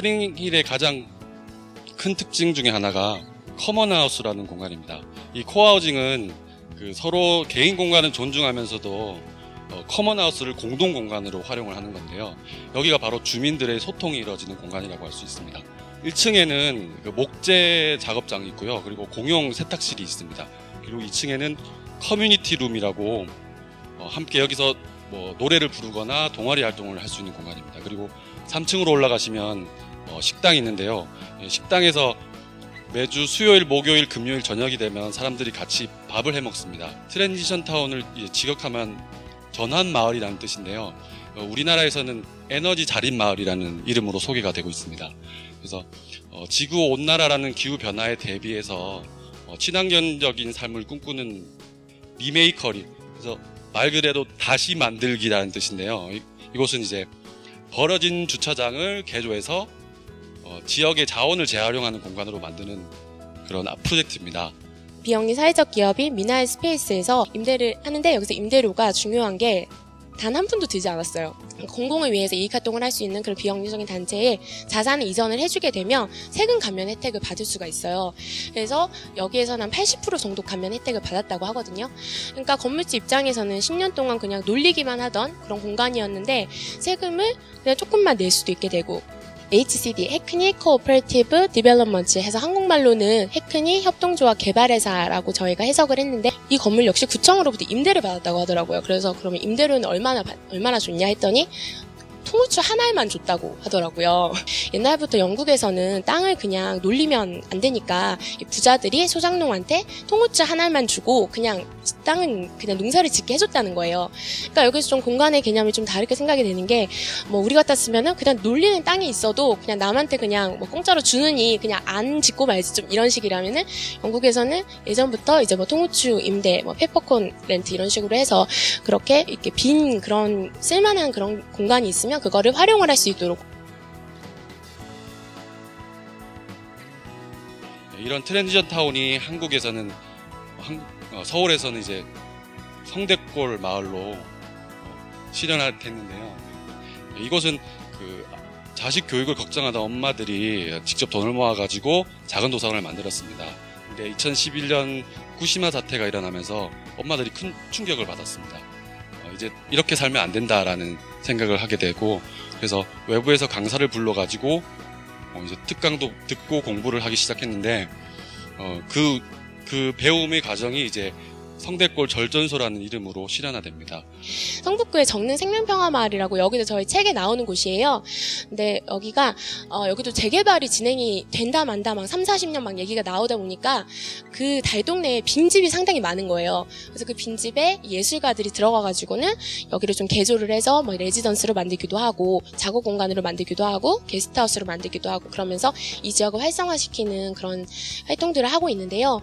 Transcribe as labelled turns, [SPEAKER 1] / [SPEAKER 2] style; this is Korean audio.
[SPEAKER 1] 스프링힐의 가장 큰 특징 중에 하나가 common house라는 공간입니다. 이 cohousing은 그 서로 개인 공간을 존중하면서도 어, common house를 공동 공간으로 활용을 하는 건데요. 여기가 바로 주민들의 소통이 이루어지는 공간이라고 할 수 있습니다. 1층에는 그 목재 작업장이 있고요. 그리고 공용 세탁실이 있습니다. 그리고 2층에는 community room이라고 어, 함께 여기서 뭐 노래를 부르거나 동아리 활동을 할 수 있는 공간입니다. 그리고 3층으로 올라가시면 어, 식당이 있는데요. 예, 식당에서 매주 수요일, 목요일, 금요일 저녁이 되면 사람들이 같이 밥을 해 먹습니다. Transition Town을 직역하면 전환 마을이라는 뜻인데요. 어, 우리나라에서는 에너지 자립 마을이라는 이름으로 소개가 되고 있습니다. 그래서 어, 지구 온난화라는 기후 변화에 대비해서 어, 친환경적인 삶을 꿈꾸는 Remakery 그래서 말 그대로 다시 만들기라는 뜻인데요. 이, 이곳은 이제 버려진 주차장을 개조해서 어, 지역의 자원을 재활용하는 공간으로 만드는 그런 프로젝트입니다.
[SPEAKER 2] 비영리 사회적 기업인 Meanwhile Space에서 임대를 하는데 여기서 임대료가 중요한 게 단 한 푼도 들지 않았어요. 공공을 위해서 이익 활동을 할 수 있는 그런 비영리적인 단체에 자산을 이전을 해주게 되면 세금 감면 혜택을 받을 수가 있어요. 그래서 여기에서는 한 80% 정도 감면 혜택을 받았다고 하거든요. 그러니까 건물주 입장에서는 10년 동안 그냥 놀리기만 하던 그런 공간이었는데 세금을 그냥 조금만 낼 수도 있게 되고 HCD, Hackney Co-operative Development 해서 한국말로는 해크니 협동조합 개발회사라고 저희가 해석을 했는데 이 건물 역시 구청으로부터 임대를 받았다고 하더라고요. 그래서 그러면 임대료는 얼마나 받- 얼마나 줬냐 했더니 통후추 한 알만 줬다고 하더라고요. 옛날부터 영국에서는 땅을 그냥 놀리면 안 되니까 이 부자들이 소장농한테 통후추 한 알만 주고 그냥 땅은 그냥 농사를 짓게 해줬다는 거예요. 그러니까 여기서 좀 공간의 개념이 좀 다르게 생각이 되는 게 뭐 우리 같았으면은 그냥 놀리는 땅이 있어도 그냥 남한테 그냥 뭐 공짜로 주느니 그냥 안 짓고 말지 좀 이런 식이라면은 영국에서는 예전부터 이제 뭐 통후추 임대, 뭐 페퍼콘 렌트 이런 식으로 해서 그렇게 이렇게 빈 그런 쓸만한 그런 공간이 있으면 그거를 활용을 할 수 있도록
[SPEAKER 1] 네, 이런 transition town이 한국에서는 한- 어, 서울에서는 이제 성대골 마을로 어, 실현했는데요. 이곳은 그 자식 교육을 걱정하던 엄마들이 직접 돈을 모아가지고 작은 도서관을 만들었습니다. 근데 2011년 후쿠시마 사태가 일어나면서 엄마들이 큰 충격을 받았습니다. 어, 이제 이렇게 살면 안 된다라는 생각을 하게 되고 그래서 외부에서 강사를 불러가지고 어, 이제 특강도 듣고 공부를 하기 시작했는데 어, 그, 그 배움의 과정이 이제 성대골 절전소라는 이름으로 실현화됩니다.
[SPEAKER 2] 성북구의 정릉 생명평화마을이라고 여기도 저희 책에 나오는 곳이에요. 근데 여기가 어, 여기도 재개발이 진행이 된다 만다 막 3, 40년 막 얘기가 나오다 보니까 그 달동네에 빈집이 상당히 많은 거예요. 그래서 그 빈집에 예술가들이 들어가 가지고는 여기를 좀 개조를 해서 뭐 레지던스로 만들기도 하고 작업 공간으로 만들기도 하고 게스트하우스로 만들기도 하고 그러면서 이 지역을 활성화시키는 그런 활동들을 하고 있는데요.